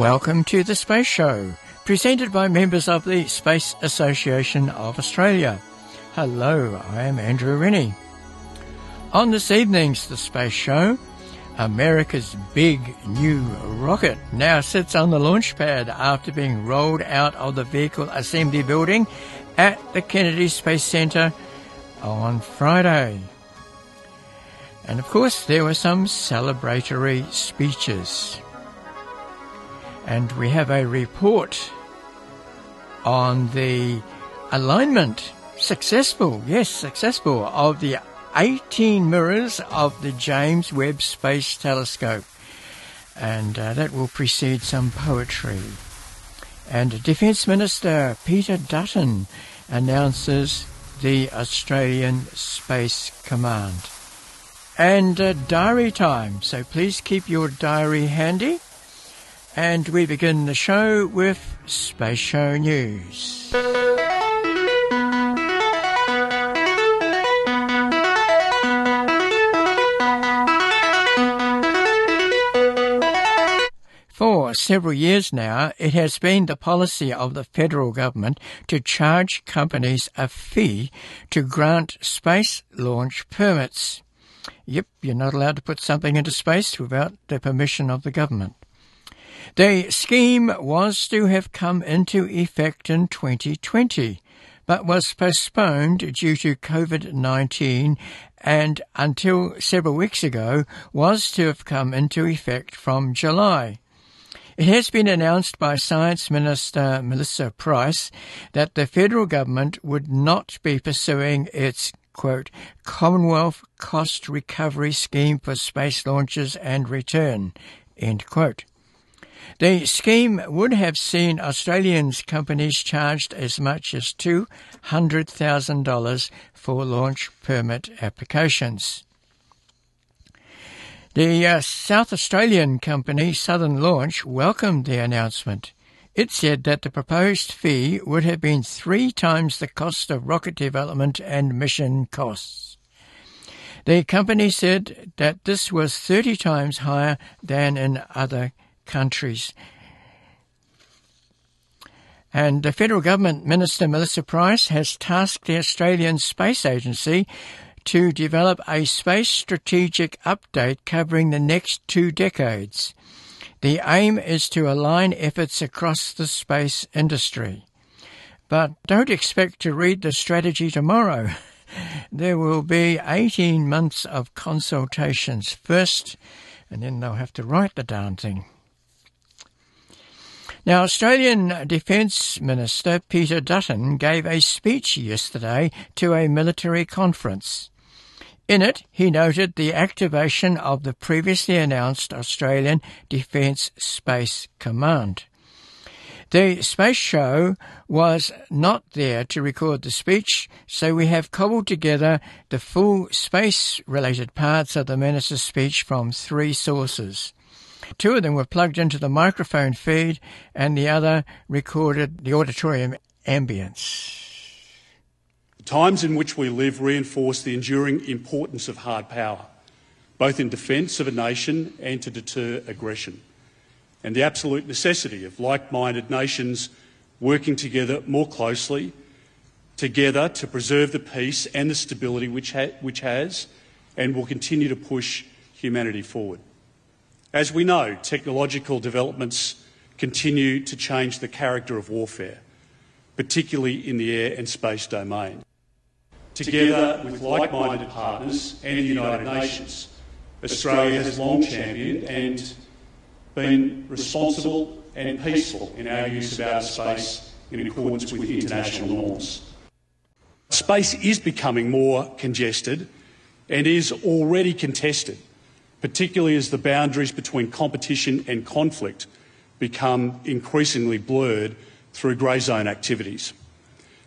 Welcome to the Space Show, presented by members of the Space Association of Australia. Hello, I am Andrew Rennie. On this evening's The Space Show, America's big new rocket now sits on the launch pad after being rolled out of the vehicle assembly building at the Kennedy Space Center on Friday. And of course, there were some celebratory speeches and we have a report on the alignment, successful, yes, successful, of the 18 mirrors of the James Webb Space Telescope. And uh, that will precede some poetry. And Defence Minister Peter Dutton announces the Australian Space Command. And uh, diary time, so please keep your diary handy. And we begin the show with Space Show News. For several years now, it has been the policy of the federal government to charge companies a fee to grant space launch permits. Yep, you're not allowed to put something into space without the permission of the government. The scheme was to have come into effect in 2020, but was postponed due to COVID-19 and until several weeks ago was to have come into effect from July. It has been announced by Science Minister Melissa Price that the federal government would not be pursuing its quote, Commonwealth Cost Recovery Scheme for Space Launches and Return, end quote. The scheme would have seen Australian companies charged as much as $200,000 for launch permit applications. The uh, South Australian company Southern Launch welcomed the announcement. It said that the proposed fee would have been three times the cost of rocket development and mission costs. The company said that this was 30 times higher than in other countries. And the federal government minister Melissa Price has tasked the Australian Space Agency to develop a space strategic update covering the next two decades. The aim is to align efforts across the space industry. But don't expect to read the strategy tomorrow. There will be 18 months of consultations first, and then they'll have to write the darn thing. Now, Australian Defence Minister Peter Dutton gave a speech yesterday to a military conference. In it, he noted the activation of the previously announced Australian Defence Space Command. The space show was not there to record the speech, so we have cobbled together the full space related parts of the minister's speech from three sources. Two of them were plugged into the microphone feed, and the other recorded the auditorium ambience. The times in which we live reinforce the enduring importance of hard power, both in defence of a nation and to deter aggression, and the absolute necessity of like minded nations working together more closely, together to preserve the peace and the stability which, ha- which has and will continue to push humanity forward. As we know, technological developments continue to change the character of warfare, particularly in the air and space domain. Together with like minded partners and the United Nations, Australia has long championed and been responsible and peaceful in our use of outer space in accordance with international norms. Space is becoming more congested and is already contested particularly as the boundaries between competition and conflict become increasingly blurred through grey zone activities.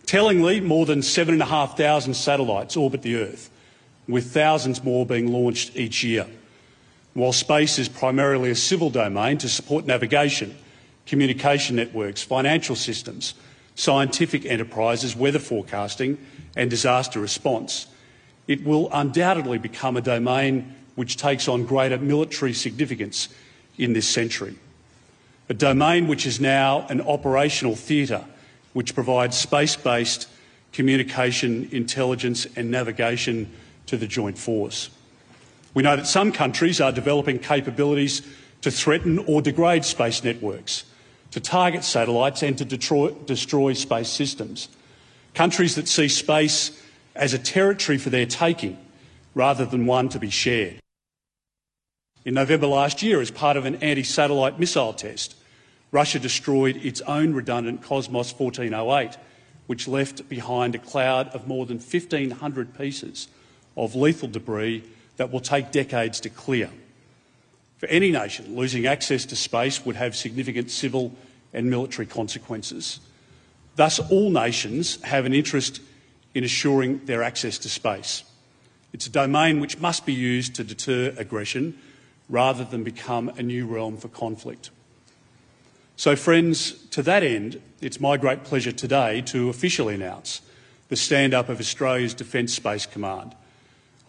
Tellingly, more than 7,500 satellites orbit the Earth, with thousands more being launched each year. While space is primarily a civil domain to support navigation, communication networks, financial systems, scientific enterprises, weather forecasting, and disaster response, it will undoubtedly become a domain which takes on greater military significance in this century. a domain which is now an operational theatre which provides space based communication, intelligence, and navigation to the Joint Force. We know that some countries are developing capabilities to threaten or degrade space networks, to target satellites, and to destroy space systems. Countries that see space as a territory for their taking rather than one to be shared. In November last year, as part of an anti satellite missile test, Russia destroyed its own redundant Cosmos 1408, which left behind a cloud of more than 1,500 pieces of lethal debris that will take decades to clear. For any nation, losing access to space would have significant civil and military consequences. Thus, all nations have an interest in assuring their access to space. It's a domain which must be used to deter aggression rather than become a new realm for conflict. So, friends, to that end, it's my great pleasure today to officially announce the stand up of Australia's Defence Space Command.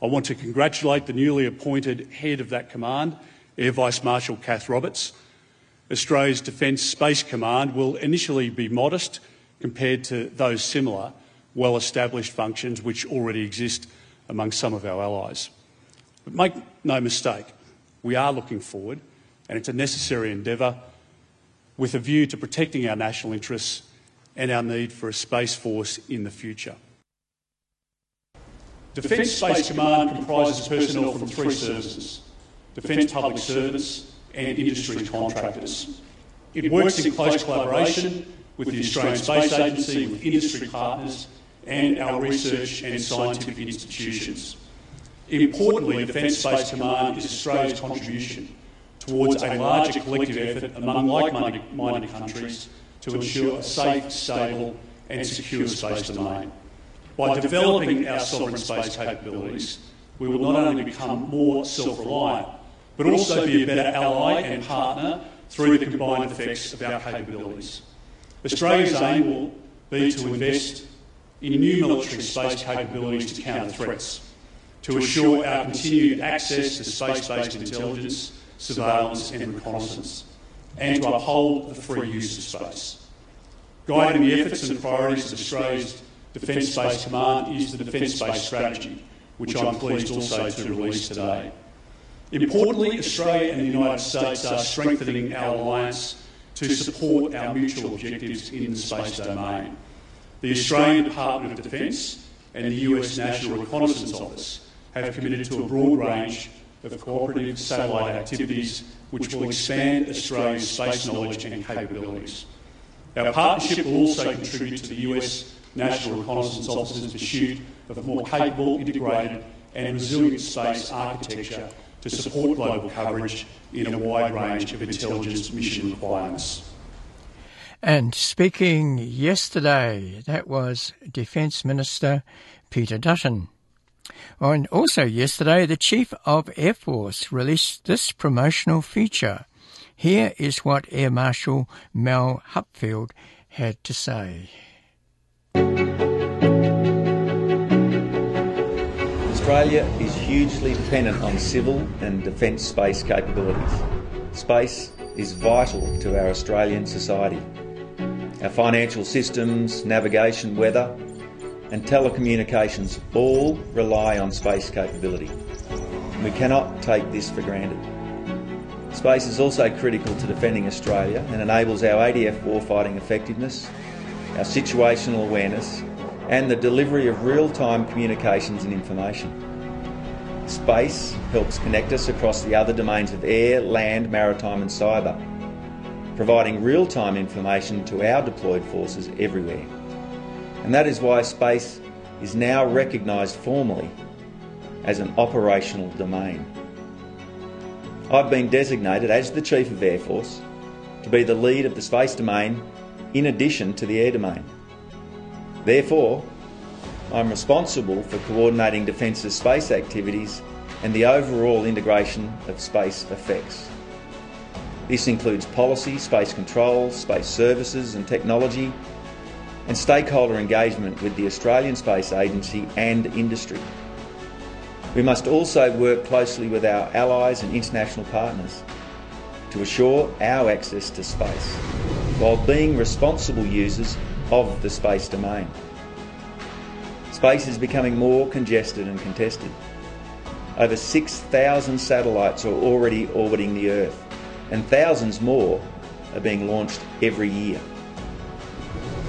I want to congratulate the newly appointed head of that command, Air Vice Marshal Kath Roberts. Australia's Defence Space Command will initially be modest compared to those similar, well established functions which already exist among some of our allies. But make no mistake, we are looking forward, and it's a necessary endeavour with a view to protecting our national interests and our need for a Space Force in the future. Defence Space Command comprises personnel from three services Defence Public Service and industry contractors. It works in close collaboration with the Australian Space Agency, with industry partners, and our research and scientific institutions. Importantly, Defence Space Command is Australia's contribution towards a larger collective effort among like-minded countries to ensure a safe, stable and secure space domain. By developing our sovereign space capabilities, we will not only become more self-reliant, but also be a better ally and partner through the combined effects of our capabilities. Australia's aim will be to invest in new military space capabilities to counter threats, to assure our continued access to space-based intelligence, surveillance and reconnaissance, and to uphold the free use of space. Guiding the efforts and priorities of Australia's Defence Space Command is the Defence Space Strategy, which I'm pleased also to release today. Importantly, Australia and the United States are strengthening our alliance to support our mutual objectives in the space domain. The Australian Department of Defence and the US National Reconnaissance Office have committed to a broad range of cooperative satellite activities which will expand Australia's space knowledge and capabilities. Our partnership will also contribute to the US National Reconnaissance Office's pursuit of a more capable, integrated and resilient space architecture to support global coverage in a wide range of intelligence mission requirements. And speaking yesterday, that was Defence Minister Peter Dutton. And also yesterday, the Chief of Air Force released this promotional feature. Here is what Air Marshal Mel Hupfeld had to say. Australia is hugely dependent on civil and defence space capabilities. Space is vital to our Australian society. Our financial systems, navigation, weather, and telecommunications all rely on space capability. We cannot take this for granted. Space is also critical to defending Australia and enables our ADF warfighting effectiveness, our situational awareness, and the delivery of real-time communications and information. Space helps connect us across the other domains of air, land, maritime and cyber, providing real-time information to our deployed forces everywhere. And that is why space is now recognised formally as an operational domain. I've been designated as the Chief of Air Force to be the lead of the space domain in addition to the air domain. Therefore, I'm responsible for coordinating Defence's space activities and the overall integration of space effects. This includes policy, space control, space services and technology, and stakeholder engagement with the Australian Space Agency and industry. We must also work closely with our allies and international partners to assure our access to space while being responsible users of the space domain. Space is becoming more congested and contested. Over 6,000 satellites are already orbiting the Earth, and thousands more are being launched every year.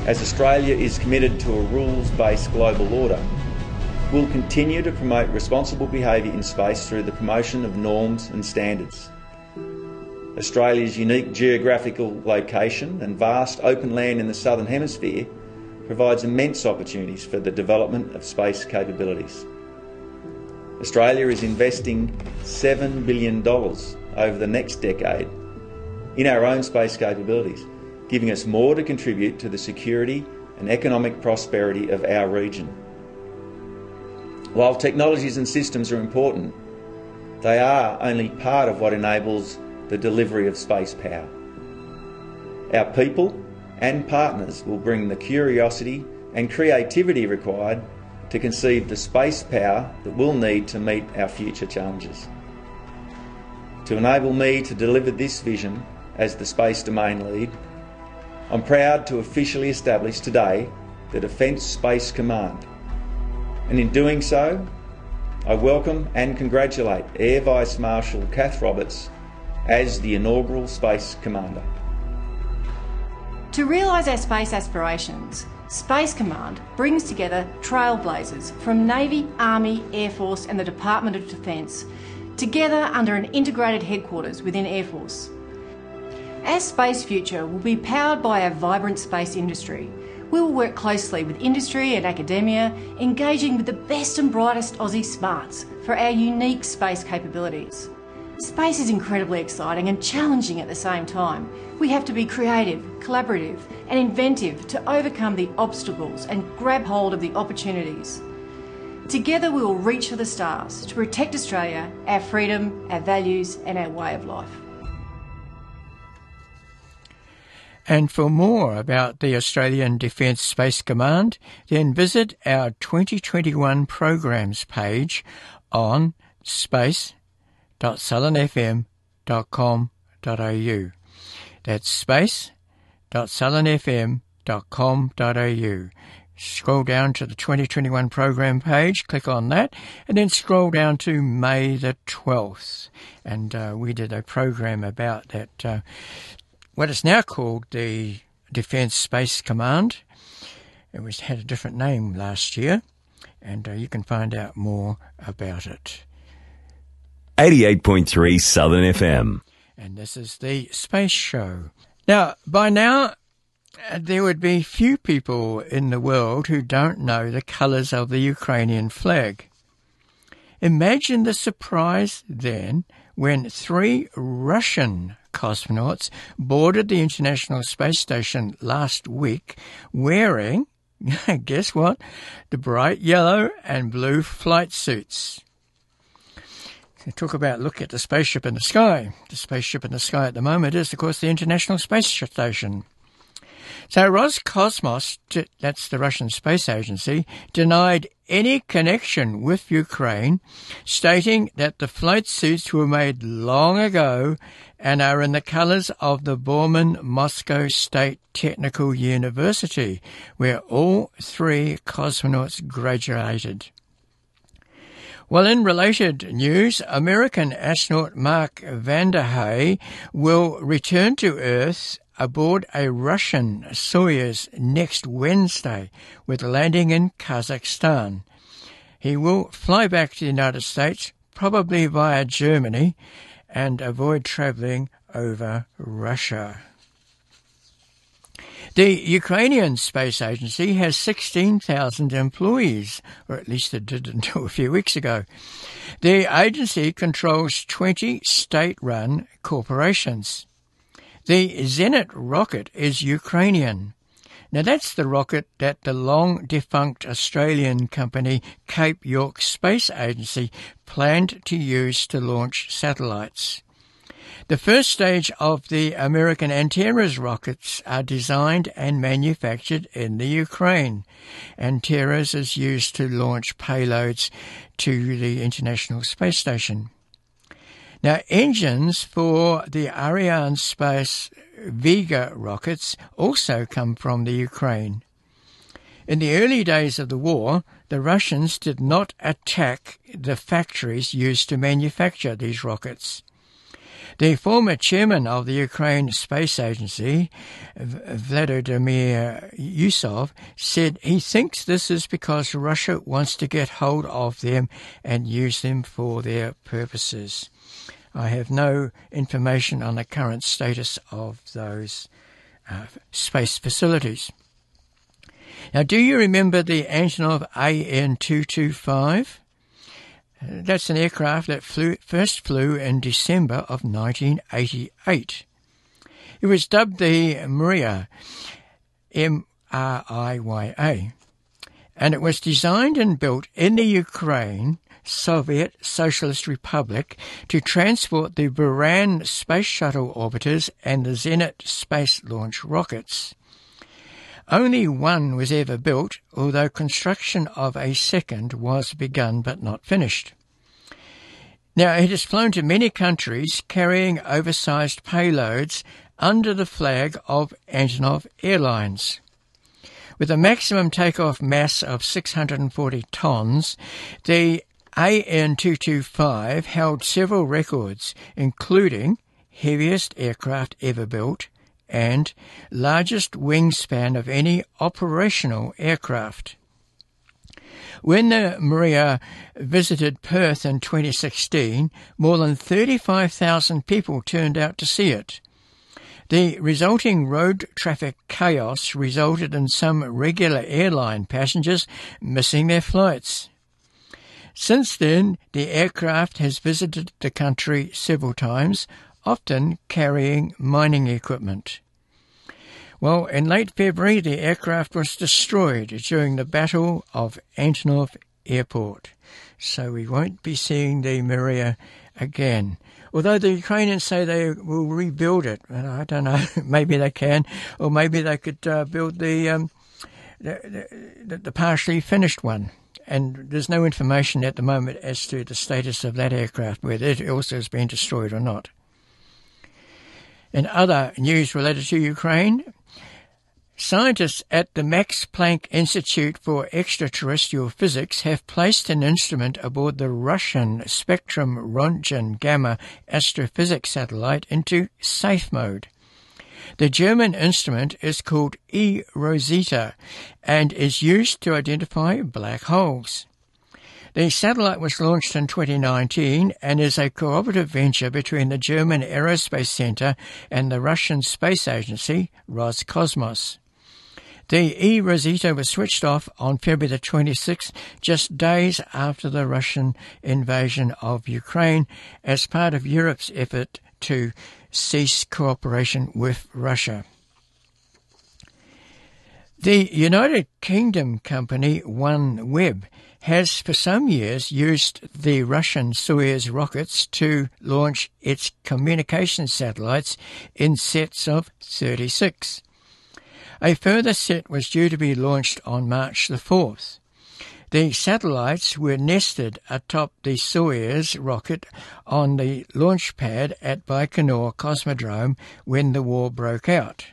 As Australia is committed to a rules based global order, we'll continue to promote responsible behaviour in space through the promotion of norms and standards. Australia's unique geographical location and vast open land in the southern hemisphere provides immense opportunities for the development of space capabilities. Australia is investing $7 billion over the next decade in our own space capabilities, giving us more to contribute to the security and economic prosperity of our region. While technologies and systems are important, they are only part of what enables the delivery of space power. Our people and partners will bring the curiosity and creativity required to conceive the space power that we'll need to meet our future challenges. To enable me to deliver this vision as the space domain lead, I'm proud to officially establish today the Defence Space Command. And in doing so, I welcome and congratulate Air Vice Marshal Kath Roberts as the inaugural Space Commander. To realise our space aspirations, Space Command brings together trailblazers from Navy, Army, Air Force, and the Department of Defence, together under an integrated headquarters within Air Force. Our space future will be powered by a vibrant space industry. We will work closely with industry and academia, engaging with the best and brightest Aussie smarts for our unique space capabilities. Space is incredibly exciting and challenging at the same time. We have to be creative, collaborative, and inventive to overcome the obstacles and grab hold of the opportunities. Together, we will reach for the stars to protect Australia, our freedom, our values, and our way of life. And for more about the Australian Defence Space Command, then visit our 2021 programs page on space space.southernfm.com.au. That's space.southernfm.com.au. Scroll down to the 2021 program page, click on that, and then scroll down to May the 12th. And uh, we did a program about that, uh, what is now called the Defence Space Command. It was had a different name last year, and uh, you can find out more about it. 88.3 Southern FM. And this is the Space Show. Now, by now, uh, there would be few people in the world who don't know the colours of the Ukrainian flag. Imagine the surprise then when three Russian cosmonauts boarded the International Space Station last week wearing, guess what, the bright yellow and blue flight suits. They Talk about look at the spaceship in the sky. The spaceship in the sky at the moment is, of course, the International Space Station. So Roscosmos, that's the Russian space agency, denied any connection with Ukraine, stating that the flight suits were made long ago and are in the colours of the Bauman Moscow State Technical University, where all three cosmonauts graduated. Well, in related news, American astronaut Mark Vande Hei will return to Earth aboard a Russian Soyuz next Wednesday with landing in Kazakhstan. He will fly back to the United States, probably via Germany, and avoid travelling over Russia. The Ukrainian Space Agency has 16,000 employees, or at least it did until a few weeks ago. The agency controls 20 state-run corporations. The Zenit rocket is Ukrainian. Now that's the rocket that the long defunct Australian company Cape York Space Agency planned to use to launch satellites. The first stage of the American Antares rockets are designed and manufactured in the Ukraine. Antares is used to launch payloads to the International Space Station. Now, engines for the Ariane Space Vega rockets also come from the Ukraine. In the early days of the war, the Russians did not attack the factories used to manufacture these rockets. The former chairman of the Ukraine Space Agency, Vladimir Yusov, said he thinks this is because Russia wants to get hold of them and use them for their purposes. I have no information on the current status of those uh, space facilities. Now, do you remember the Antonov AN-225? That's an aircraft that flew, first flew in December of 1988. It was dubbed the Mriya, M-R-I-Y-A, and it was designed and built in the Ukraine Soviet Socialist Republic to transport the Buran space shuttle orbiters and the Zenit space launch rockets. Only one was ever built, although construction of a second was begun but not finished. Now, it has flown to many countries carrying oversized payloads under the flag of Antonov Airlines. With a maximum takeoff mass of 640 tons, the AN225 held several records, including heaviest aircraft ever built, and largest wingspan of any operational aircraft. When the Mriya visited Perth in 2016, more than 35,000 people turned out to see it. The resulting road traffic chaos resulted in some regular airline passengers missing their flights. Since then, the aircraft has visited the country several times, often carrying mining equipment. Well, in late February, the aircraft was destroyed during the Battle of Antonov Airport. So we won't be seeing the Mriya again. Although the Ukrainians say they will rebuild it, and I don't know, maybe they can, or maybe they could uh, build the, um, the, the, the partially finished one and there's no information at the moment as to the status of that aircraft, whether it also has been destroyed or not. In other news related to Ukraine, scientists at the Max Planck Institute for Extraterrestrial Physics have placed an instrument aboard the Russian Spectrum Roentgen Gamma astrophysics satellite into safe mode. The German instrument is called eROSITA and is used to identify black holes. The satellite was launched in 2019 and is a cooperative venture between the German Aerospace Center and the Russian space agency Roscosmos. The eROSITA was switched off on February the 26th, just days after the Russian invasion of Ukraine, as part of Europe's effort to cease cooperation with Russia. The United Kingdom company OneWeb has for some years used the Russian Soyuz rockets to launch its communication satellites in sets of 36. A further set was due to be launched on March the 4th. The satellites were nested atop the Soyuz rocket on the launch pad at Baikonur Cosmodrome when the war broke out.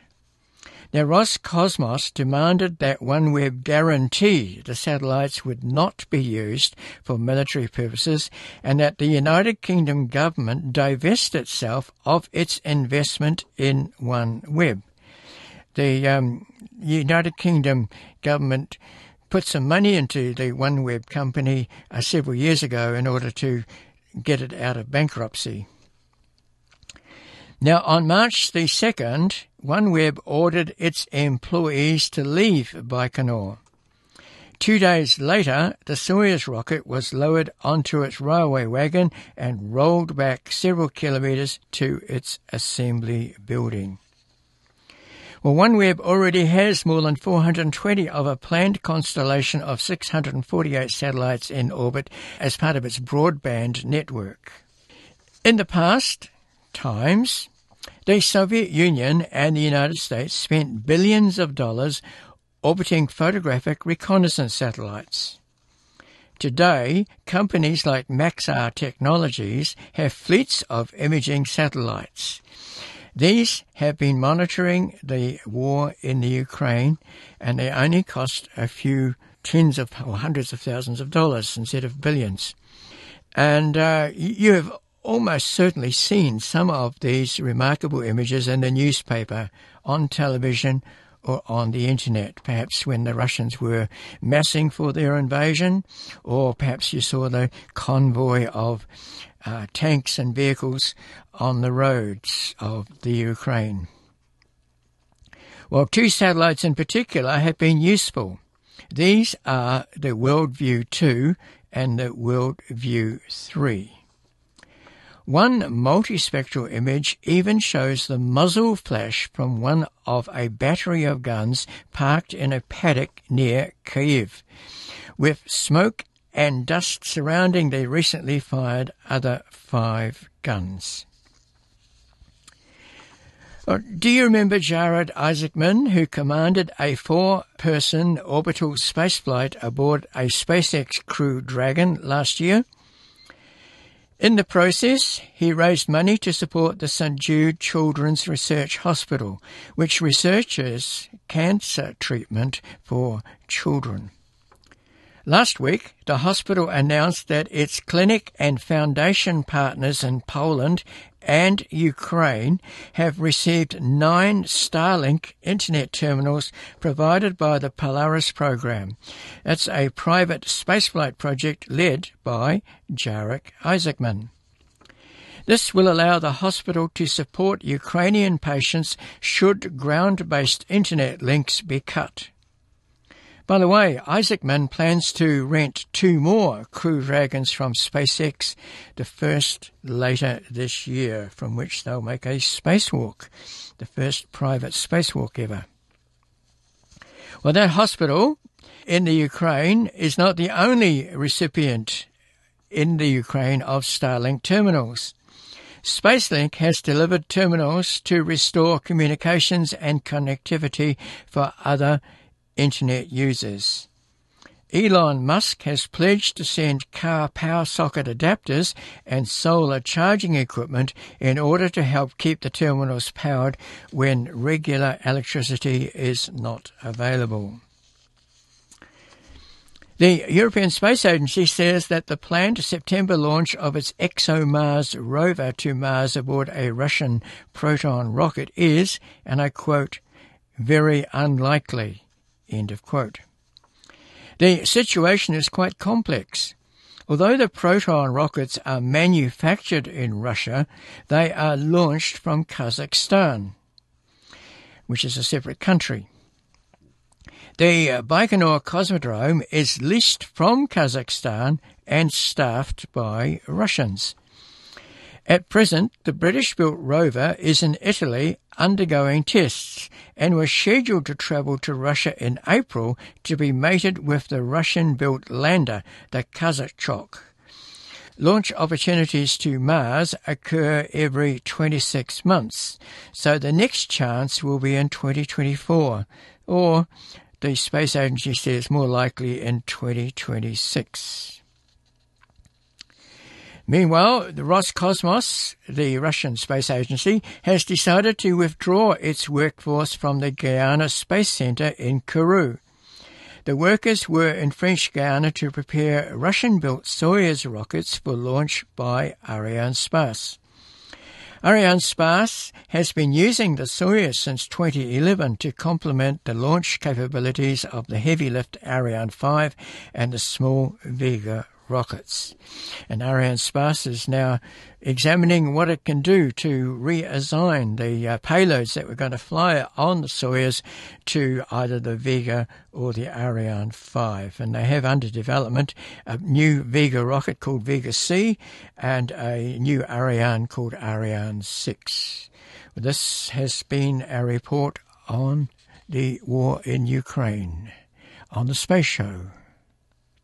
Now, Roscosmos demanded that OneWeb guarantee the satellites would not be used for military purposes and that the United Kingdom government divest itself of its investment in OneWeb. The um, United Kingdom government put some money into the OneWeb company uh, several years ago in order to get it out of bankruptcy. Now, on March the 2nd, OneWeb ordered its employees to leave Baikonur. Two days later, the Soyuz rocket was lowered onto its railway wagon and rolled back several kilometres to its assembly building. Well, OneWeb already has more than 420 of a planned constellation of 648 satellites in orbit as part of its broadband network. In the past times, the Soviet Union and the United States spent billions of dollars orbiting photographic reconnaissance satellites. Today, companies like Maxar Technologies have fleets of imaging satellites. These have been monitoring the war in the Ukraine and they only cost a few tens of or hundreds of thousands of dollars instead of billions. And uh, you have almost certainly seen some of these remarkable images in the newspaper, on television, or on the internet, perhaps when the Russians were massing for their invasion, or perhaps you saw the convoy of uh, tanks and vehicles on the roads of the Ukraine. Well, two satellites in particular have been useful. These are the WorldView 2 and the WorldView 3. One multispectral image even shows the muzzle flash from one of a battery of guns parked in a paddock near Kyiv, with smoke and dust surrounding the recently fired other five guns. Uh, do you remember Jared Isaacman, who commanded a four-person orbital spaceflight aboard a SpaceX Crew Dragon last year? In the process, he raised money to support the St Jude Children's Research Hospital, which researches cancer treatment for children. Last week, the hospital announced that its clinic and foundation partners in Poland and Ukraine have received nine Starlink internet terminals provided by the Polaris program. It's a private spaceflight project led by Jared Isaacman. This will allow the hospital to support Ukrainian patients should ground-based internet links be cut. By the way, Isaacman plans to rent two more Crew Dragons from SpaceX, the first later this year, from which they'll make a spacewalk, the first private spacewalk ever. Well, that hospital in the Ukraine is not the only recipient in the Ukraine of Starlink terminals. SpaceLink has delivered terminals to restore communications and connectivity for other internet users. Elon Musk has pledged to send car power socket adapters and solar charging equipment in order to help keep the terminals powered when regular electricity is not available. The European Space Agency says that the planned September launch of its ExoMars rover to Mars aboard a Russian Proton rocket is, and I quote, very unlikely. End of quote. The situation is quite complex. Although the Proton rockets are manufactured in Russia, they are launched from Kazakhstan, which is a separate country. The uh, Baikonur Cosmodrome is leased from Kazakhstan and staffed by Russians. At present, the British-built rover is in Italy undergoing tests and was scheduled to travel to Russia in April to be mated with the Russian-built lander, the Kazachok. Launch opportunities to Mars occur every 26 months, so the next chance will be in 2024, or the space agency says more likely in 2026. Meanwhile, the Roscosmos, the Russian space agency, has decided to withdraw its workforce from the Guiana Space Center in Kourou. The workers were in French Guiana to prepare Russian-built Soyuz rockets for launch by Arianespace. Arianespace has been using the Soyuz since 2011 to complement the launch capabilities of the heavy lift Ariane 5 and the small Vega rockets. And Arianespace is now examining what it can do to reassign the uh, payloads that were going to fly on the Soyuz to either the Vega or the Ariane 5. And they have under development a new Vega rocket called Vega C and a new Ariane called Ariane 6. This has been a report on the war in Ukraine on the Space Show.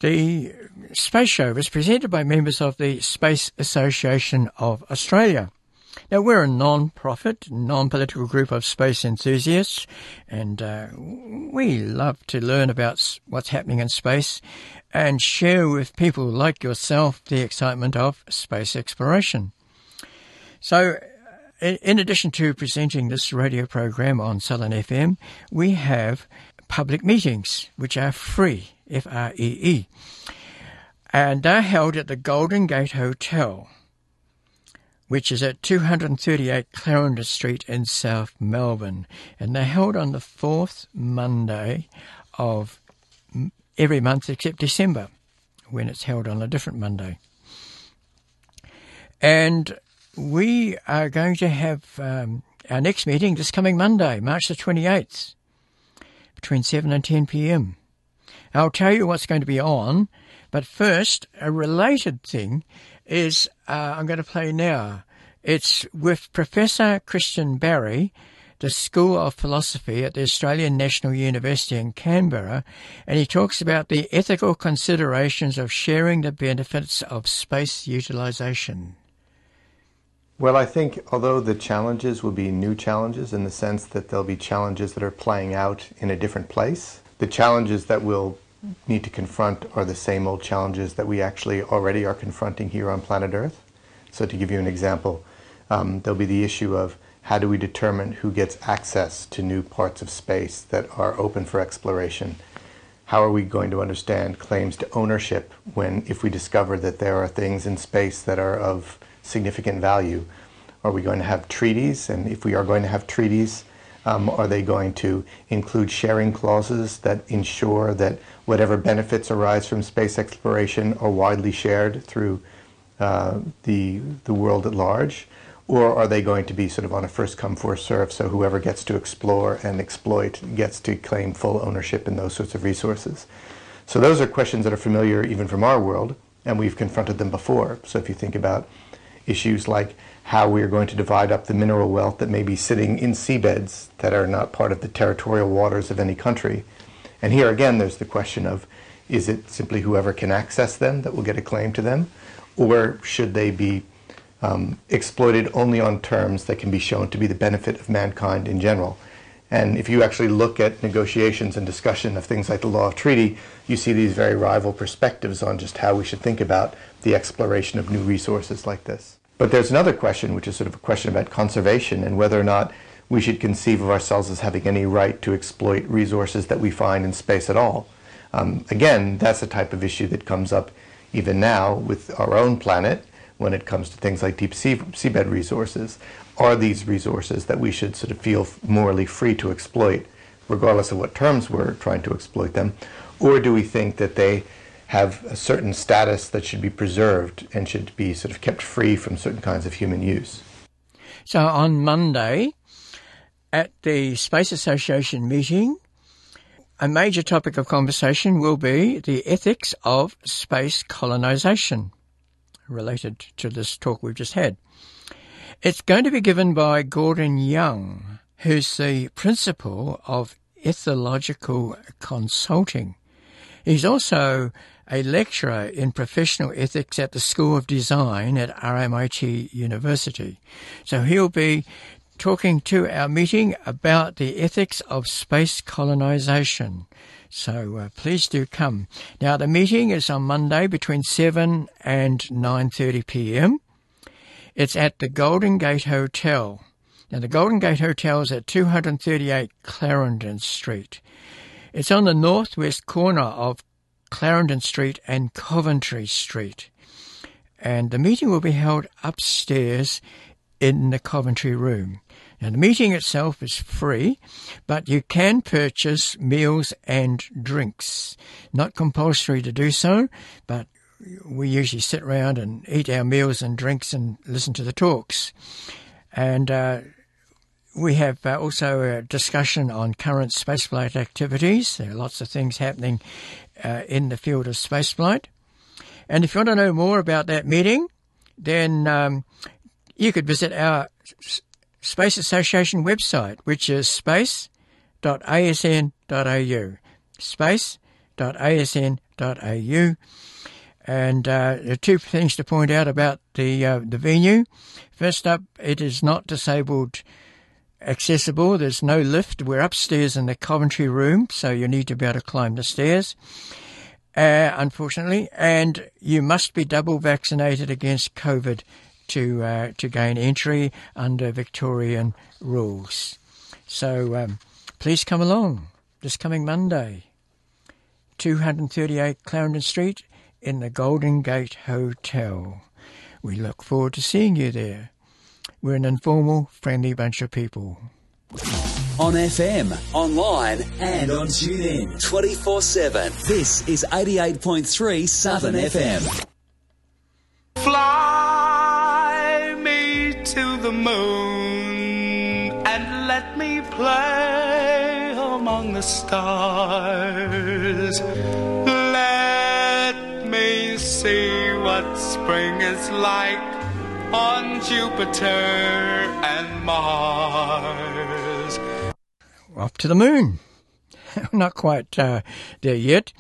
The Space Show was presented by members of the Space Association of Australia. Now, we're a non-profit, non-political group of space enthusiasts, and uh, we love to learn about what's happening in space and share with people like yourself the excitement of space exploration. So, in addition to presenting this radio program on Southern FM, we have public meetings, which are free, F-R-E-E, and they're held at the Golden Gate Hotel which is at 238 Clarendon Street in South Melbourne. And they're held on the fourth Monday of every month except December, when it's held on a different Monday. And we are going to have um, our next meeting this coming Monday, March the 28th, between 7 and 10 p.m. I'll tell you what's going to be on, but first, a related thing is uh, I'm going to play now. It's with Professor Christian Barry, the School of Philosophy at the Australian National University in Canberra, and he talks about the ethical considerations of sharing the benefits of space utilisation. Well, I think although the challenges will be new challenges in the sense that there'll be challenges that are playing out in a different place, the challenges that we'll need to confront are the same old challenges that we actually already are confronting here on planet Earth. So, to give you an example, um, there'll be the issue of how do we determine who gets access to new parts of space that are open for exploration? How are we going to understand claims to ownership when, if we discover that there are things in space that are of significant value? Are we going to have treaties? And if we are going to have treaties, um, are they going to include sharing clauses that ensure that whatever benefits arise from space exploration are widely shared through uh, the, the world at large? Or are they going to be sort of on a first come, first serve, so whoever gets to explore and exploit gets to claim full ownership in those sorts of resources? So those are questions that are familiar even from our world, and we've confronted them before. So if you think about issues like how we are going to divide up the mineral wealth that may be sitting in seabeds that are not part of the territorial waters of any country. And here again, there's the question of is it simply whoever can access them that will get a claim to them? Or should they be um, exploited only on terms that can be shown to be the benefit of mankind in general? And if you actually look at negotiations and discussion of things like the law of treaty, you see these very rival perspectives on just how we should think about the exploration of new resources like this. But there's another question, which is sort of a question about conservation and whether or not we should conceive of ourselves as having any right to exploit resources that we find in space at all. Um, again, that's a type of issue that comes up even now with our own planet when it comes to things like deep sea, seabed resources. Are these resources that we should sort of feel morally free to exploit, regardless of what terms we're trying to exploit them? Or do we think that they have a certain status that should be preserved and should be sort of kept free from certain kinds of human use. So on Monday, at the Space Association meeting, a major topic of conversation will be the ethics of space colonization, related to this talk we've just had. It's going to be given by Gordon Young, who's the principal of Ethilogical Consulting. He's also a lecturer in professional ethics at the School of Design at RMIT University. So he'll be talking to our meeting about the ethics of space colonization. So uh, please do come. Now the meeting is on Monday between 7 and 9:30 p.m. It's at the Golden Gate Hotel. Now the Golden Gate Hotel is at 238 Clarendon Street. It's on the northwest corner of Clarendon Street and Coventry Street. And the meeting will be held upstairs in the Coventry room. Now, the meeting itself is free, but you can purchase meals and drinks. Not compulsory to do so, but we usually sit around and eat our meals and drinks and listen to the talks. And uh, we have uh, also a discussion on current spaceflight activities. There are lots of things happening uh, in the field of spaceflight. And if you want to know more about that meeting, then um, you could visit our Space Association website, which is space.asn.au. Space.asn.au. And uh, there are two things to point out about the uh, the venue. First up, it is not disabled accessible. There's no lift. We're upstairs in the Coventry room, so you need to be able to climb the stairs. Uh, unfortunately, and you must be double vaccinated against COVID to uh, to gain entry under Victorian rules. So um, please come along this coming Monday, 238 Clarendon Street in the Golden Gate Hotel. We look forward to seeing you there. We're an informal, friendly bunch of people. On FM, online, and on TuneIn 24 7. This is 88.3 Southern FM. Fly me to the moon and let me play among the stars. Let me see what spring is like on Jupiter and Mars. Off to the moon. Not quite uh, there yet.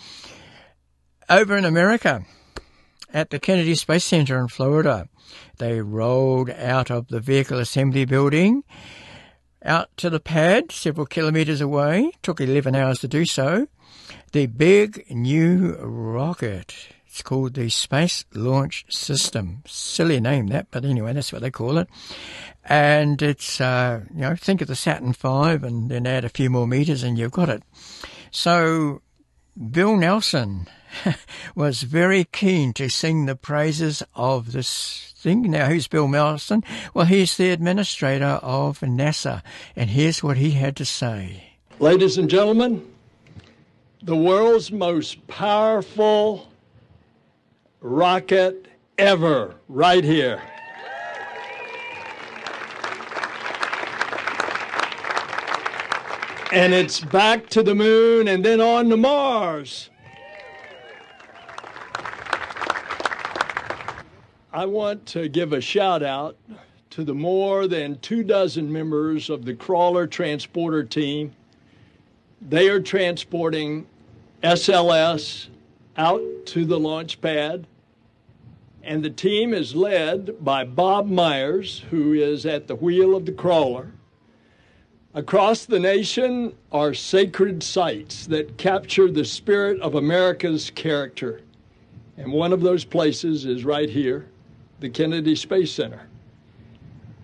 Over in America, at the Kennedy Space Center in Florida, they rolled out of the vehicle assembly building out to the pad several kilometers away. Took 11 hours to do so. The big new rocket it's called the Space Launch System. Silly name that, but anyway, that's what they call it. And it's, uh, you know, think of the Saturn V and then add a few more meters and you've got it. So Bill Nelson was very keen to sing the praises of this thing. Now, who's Bill Nelson? Well, he's the administrator of NASA, and here's what he had to say. Ladies and gentlemen, the world's most powerful rocket ever right here. And it's back to the moon and then on to Mars. I want to give a shout out to the more than two dozen members of the crawler transporter team. They are transporting SLS out to the launch pad and the team is led by Bob Myers, who is at the wheel of the crawler. Across the nation are sacred sites that capture the spirit of America's character. And one of those places is right here, the Kennedy Space Center.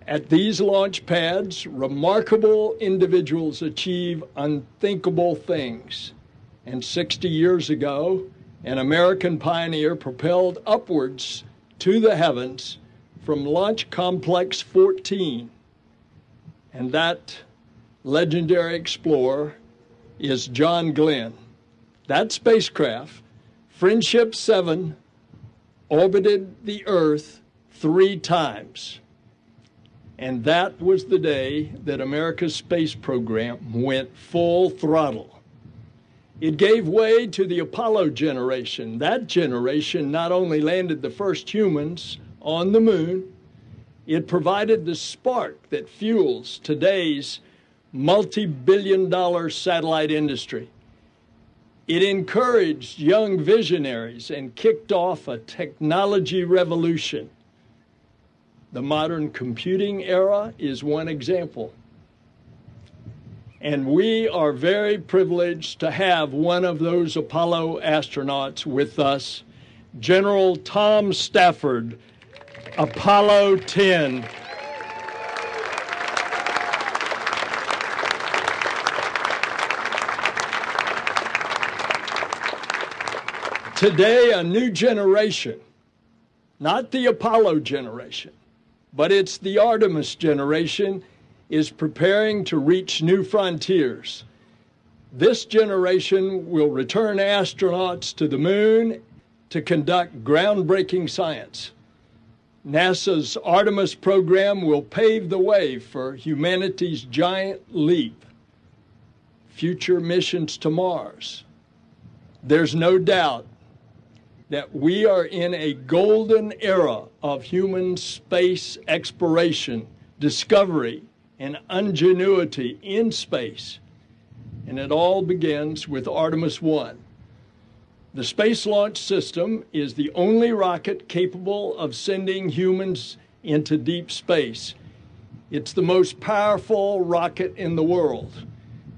At these launch pads, remarkable individuals achieve unthinkable things. And 60 years ago, an American pioneer propelled upwards to the heavens from Launch Complex 14. And that legendary explorer is John Glenn. That spacecraft, Friendship 7, orbited the Earth three times. And that was the day that America's space program went full throttle. It gave way to the Apollo generation. That generation not only landed the first humans on the moon, it provided the spark that fuels today's multi billion dollar satellite industry. It encouraged young visionaries and kicked off a technology revolution. The modern computing era is one example. And we are very privileged to have one of those Apollo astronauts with us, General Tom Stafford, Apollo 10. Today, a new generation, not the Apollo generation, but it's the Artemis generation is preparing to reach new frontiers. This generation will return astronauts to the moon to conduct groundbreaking science. NASA's Artemis program will pave the way for humanity's giant leap, future missions to Mars. There's no doubt that we are in a golden era of human space exploration, discovery, and ingenuity in space. And it all begins with Artemis 1. The Space Launch System is the only rocket capable of sending humans into deep space. It's the most powerful rocket in the world.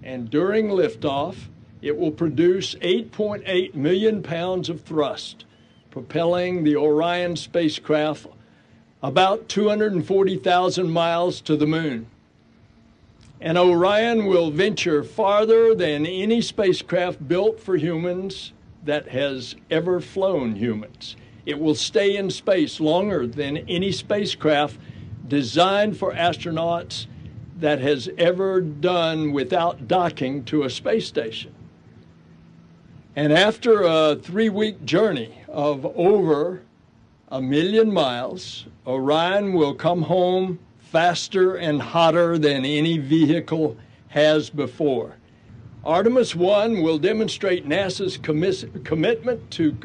And during liftoff, it will produce 8.8 million pounds of thrust, propelling the Orion spacecraft about 240,000 miles to the moon. And Orion will venture farther than any spacecraft built for humans that has ever flown humans. It will stay in space longer than any spacecraft designed for astronauts that has ever done without docking to a space station. And after a three week journey of over a million miles, Orion will come home faster and hotter than any vehicle has before. Artemis 1 will demonstrate NASA's commis- commitment to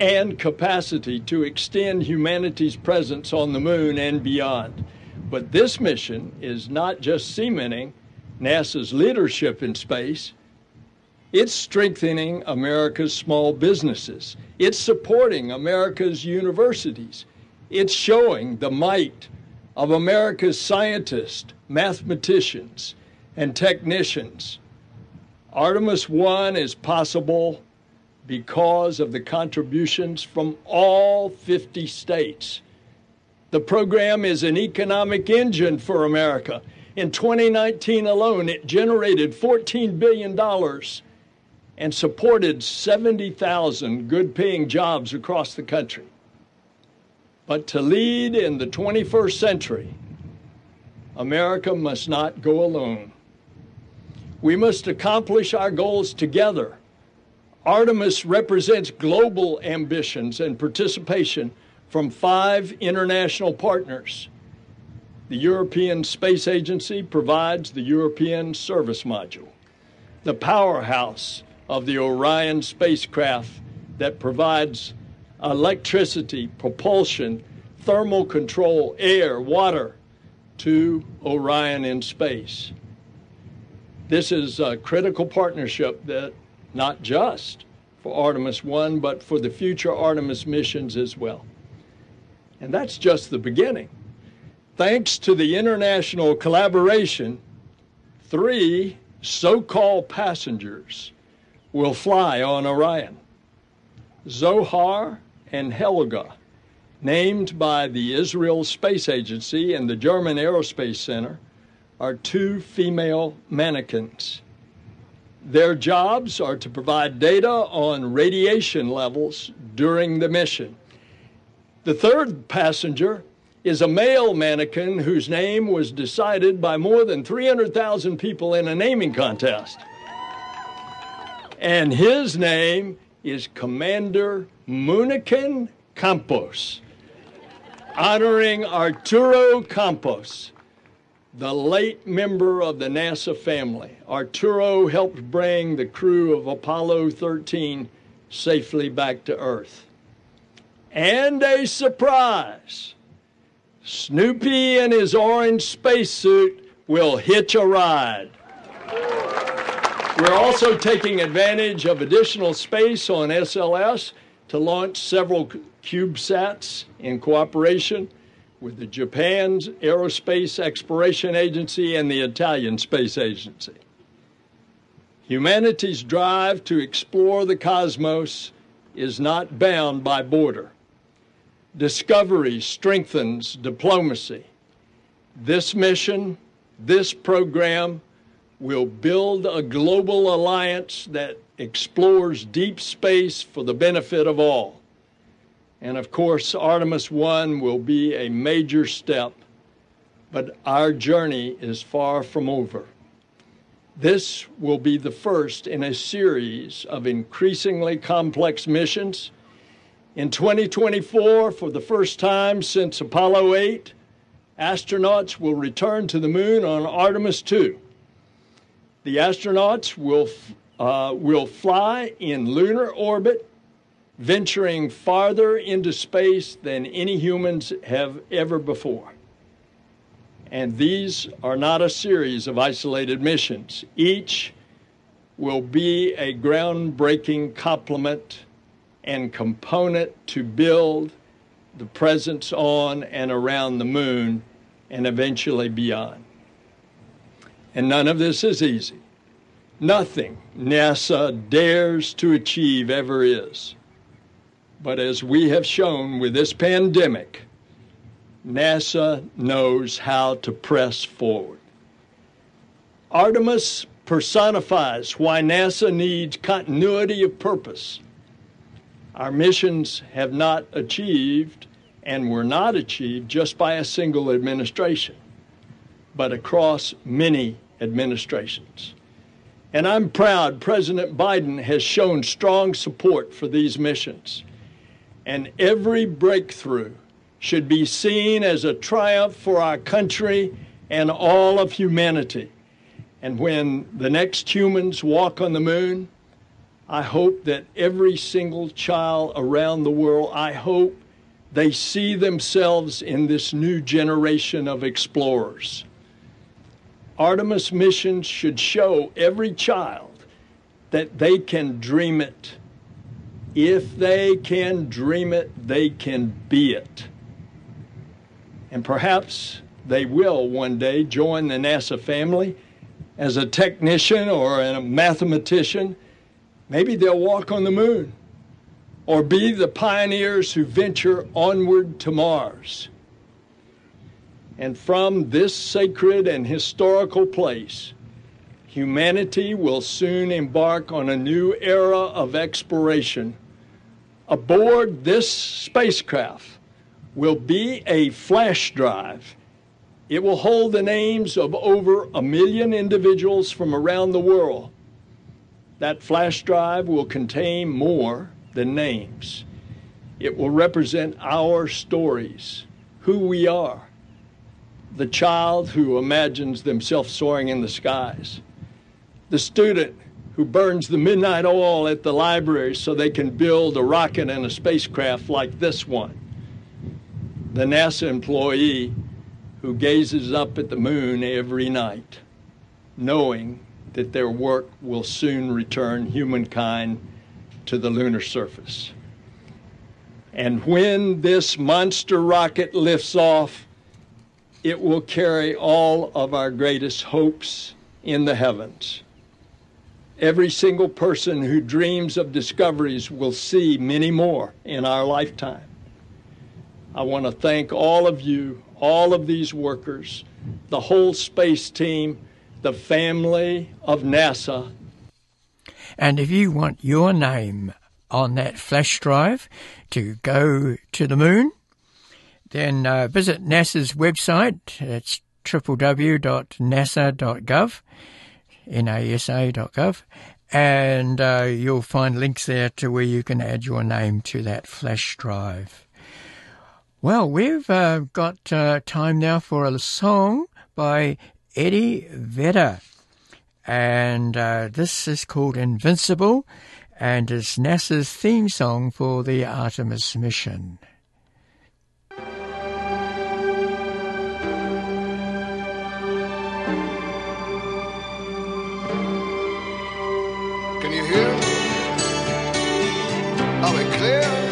and capacity to extend humanity's presence on the moon and beyond. But this mission is not just cementing NASA's leadership in space, it's strengthening America's small businesses. It's supporting America's universities. It's showing the might of America's scientists, mathematicians, and technicians. Artemis 1 is possible because of the contributions from all 50 states. The program is an economic engine for America. In 2019 alone, it generated $14 billion and supported 70,000 good paying jobs across the country. But to lead in the 21st century, America must not go alone. We must accomplish our goals together. Artemis represents global ambitions and participation from five international partners. The European Space Agency provides the European Service Module. The powerhouse of the Orion spacecraft that provides electricity, propulsion, thermal control, air, water to Orion in space. This is a critical partnership that not just for Artemis 1, but for the future Artemis missions as well. And that's just the beginning. Thanks to the international collaboration, three so called passengers will fly on Orion. Zohar and Helga, named by the Israel Space Agency and the German Aerospace Center, are two female mannequins. Their jobs are to provide data on radiation levels during the mission. The third passenger is a male mannequin whose name was decided by more than 300,000 people in a naming contest and his name is Commander Moonikin Campos, honoring Arturo Campos, the late member of the NASA family. Arturo helped bring the crew of Apollo 13 safely back to Earth. And a surprise Snoopy in his orange spacesuit will hitch a ride. We're also taking advantage of additional space on SLS to launch several CubeSats in cooperation with the Japan's Aerospace Exploration Agency and the Italian Space Agency. Humanity's drive to explore the cosmos is not bound by border. Discovery strengthens diplomacy. This mission, this program, will build a global alliance that explores deep space for the benefit of all. And of course, Artemis 1 will be a major step, but our journey is far from over. This will be the first in a series of increasingly complex missions. In 2024, for the first time since Apollo 8, astronauts will return to the moon on Artemis 2. The astronauts will, uh, will fly in lunar orbit, venturing farther into space than any humans have ever before. And these are not a series of isolated missions. Each will be a groundbreaking complement and component to build the presence on and around the moon and eventually beyond. And none of this is easy. Nothing NASA dares to achieve ever is. But as we have shown with this pandemic, NASA knows how to press forward. Artemis personifies why NASA needs continuity of purpose. Our missions have not achieved and were not achieved just by a single administration, but across many administrations. And I'm proud President Biden has shown strong support for these missions. And every breakthrough should be seen as a triumph for our country and all of humanity. And when the next humans walk on the moon, I hope that every single child around the world, I hope they see themselves in this new generation of explorers. Artemis missions should show every child that they can dream it. If they can dream it, they can be it. And perhaps they will one day join the NASA family as a technician or a mathematician. Maybe they'll walk on the moon or be the pioneers who venture onward to Mars. And from this sacred and historical place, humanity will soon embark on a new era of exploration. Aboard this spacecraft will be a flash drive. It will hold the names of over a million individuals from around the world. That flash drive will contain more than names. It will represent our stories, who we are, the child who imagines themselves soaring in the skies, the student who burns the midnight oil at the library so they can build a rocket and a spacecraft like this one, the NASA employee who gazes up at the moon every night, knowing that their work will soon return humankind to the lunar surface. And when this monster rocket lifts off, it will carry all of our greatest hopes in the heavens. Every single person who dreams of discoveries will see many more in our lifetime. I want to thank all of you, all of these workers, the whole space team, the family of NASA. And if you want your name on that flash drive to go to the moon, then uh, visit NASA's website. It's www.nasa.gov, nasa.gov, and uh, you'll find links there to where you can add your name to that flash drive. Well, we've uh, got uh, time now for a song by Eddie Vedder, and uh, this is called Invincible, and is NASA's theme song for the Artemis mission. Are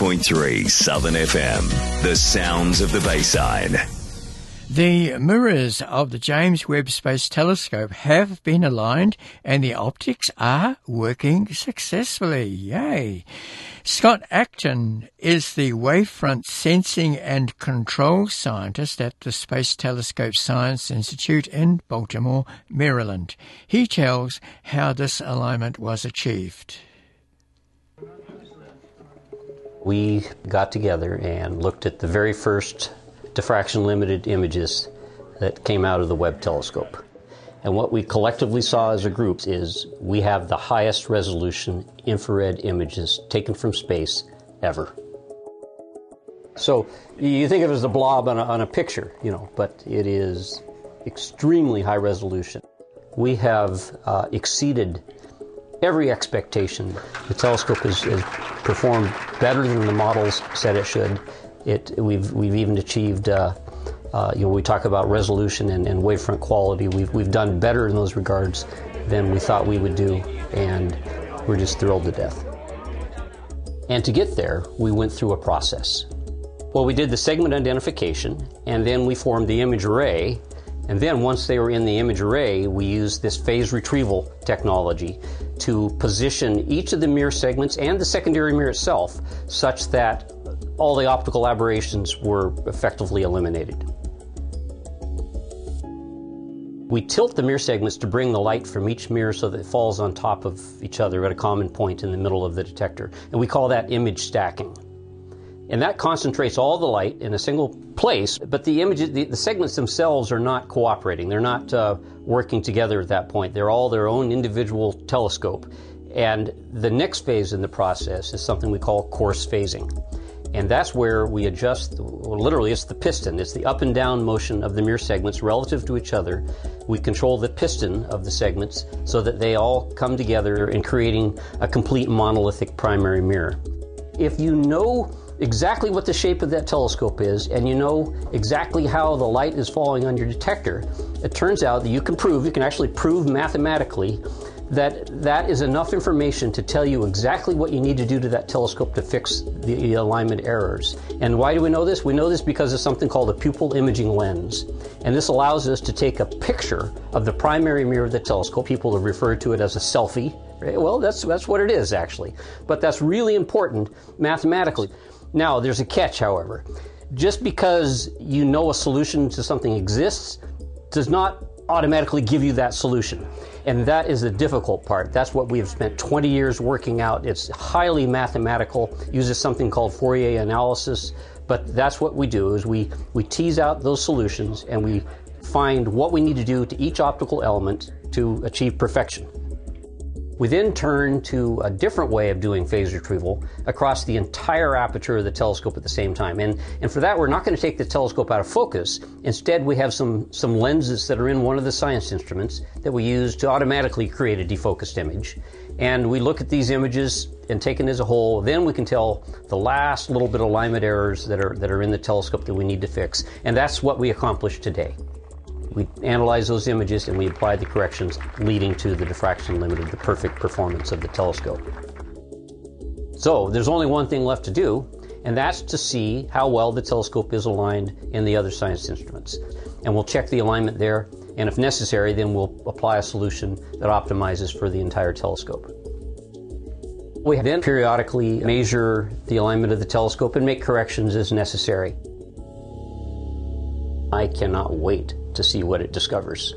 88.3 Southern FM, the sounds of the Bayside. The mirrors of the James Webb Space Telescope have been aligned and the optics are working successfully. Yay! Scott Acton is the wavefront sensing and control scientist at the Space Telescope Science Institute in Baltimore, Maryland. He tells how this alignment was achieved. We got together and looked at the very first diffraction limited images that came out of the Webb telescope. And what we collectively saw as a group is we have the highest resolution infrared images taken from space ever. So you think of it as a blob on a, on a picture, you know, but it is extremely high resolution. We have uh, exceeded every expectation. The telescope has, has performed better than the models said it should. It, we've, we've even achieved, uh, uh, you know, we talk about resolution and, and wavefront quality. We've, we've done better in those regards than we thought we would do, and we're just thrilled to death. And to get there, we went through a process. Well, we did the segment identification, and then we formed the image array. And then once they were in the image array, we used this phase retrieval technology to position each of the mirror segments and the secondary mirror itself such that all the optical aberrations were effectively eliminated. We tilt the mirror segments to bring the light from each mirror so that it falls on top of each other at a common point in the middle of the detector. And we call that image stacking. And that concentrates all the light in a single place, but the images, the, the segments themselves are not cooperating. They're not uh, working together at that point. They're all their own individual telescope. And the next phase in the process is something we call coarse phasing. And that's where we adjust, well, literally, it's the piston. It's the up and down motion of the mirror segments relative to each other. We control the piston of the segments so that they all come together in creating a complete monolithic primary mirror. If you know exactly what the shape of that telescope is and you know exactly how the light is falling on your detector, it turns out that you can prove, you can actually prove mathematically that that is enough information to tell you exactly what you need to do to that telescope to fix the alignment errors. And why do we know this? We know this because of something called a pupil imaging lens. And this allows us to take a picture of the primary mirror of the telescope. People have referred to it as a selfie. Well, that's, that's what it is, actually. But that's really important mathematically. Now, there's a catch, however. Just because you know a solution to something exists does not automatically give you that solution. And that is the difficult part. That's what we have spent 20 years working out. It's highly mathematical, uses something called Fourier analysis, but that's what we do is we, we tease out those solutions and we find what we need to do to each optical element to achieve perfection. We then turn to a different way of doing phase retrieval across the entire aperture of the telescope at the same time. And, and for that, we're not going to take the telescope out of focus. Instead, we have some, some lenses that are in one of the science instruments that we use to automatically create a defocused image. And we look at these images and taken as a whole, then we can tell the last little bit of alignment errors that are, that are in the telescope that we need to fix. And that's what we accomplished today. We analyze those images and we apply the corrections leading to the diffraction limit of the perfect performance of the telescope. So there's only one thing left to do, and that's to see how well the telescope is aligned in the other science instruments. And we'll check the alignment there, and if necessary, then we'll apply a solution that optimizes for the entire telescope. We then periodically measure the alignment of the telescope and make corrections as necessary. I cannot wait to see what it discovers.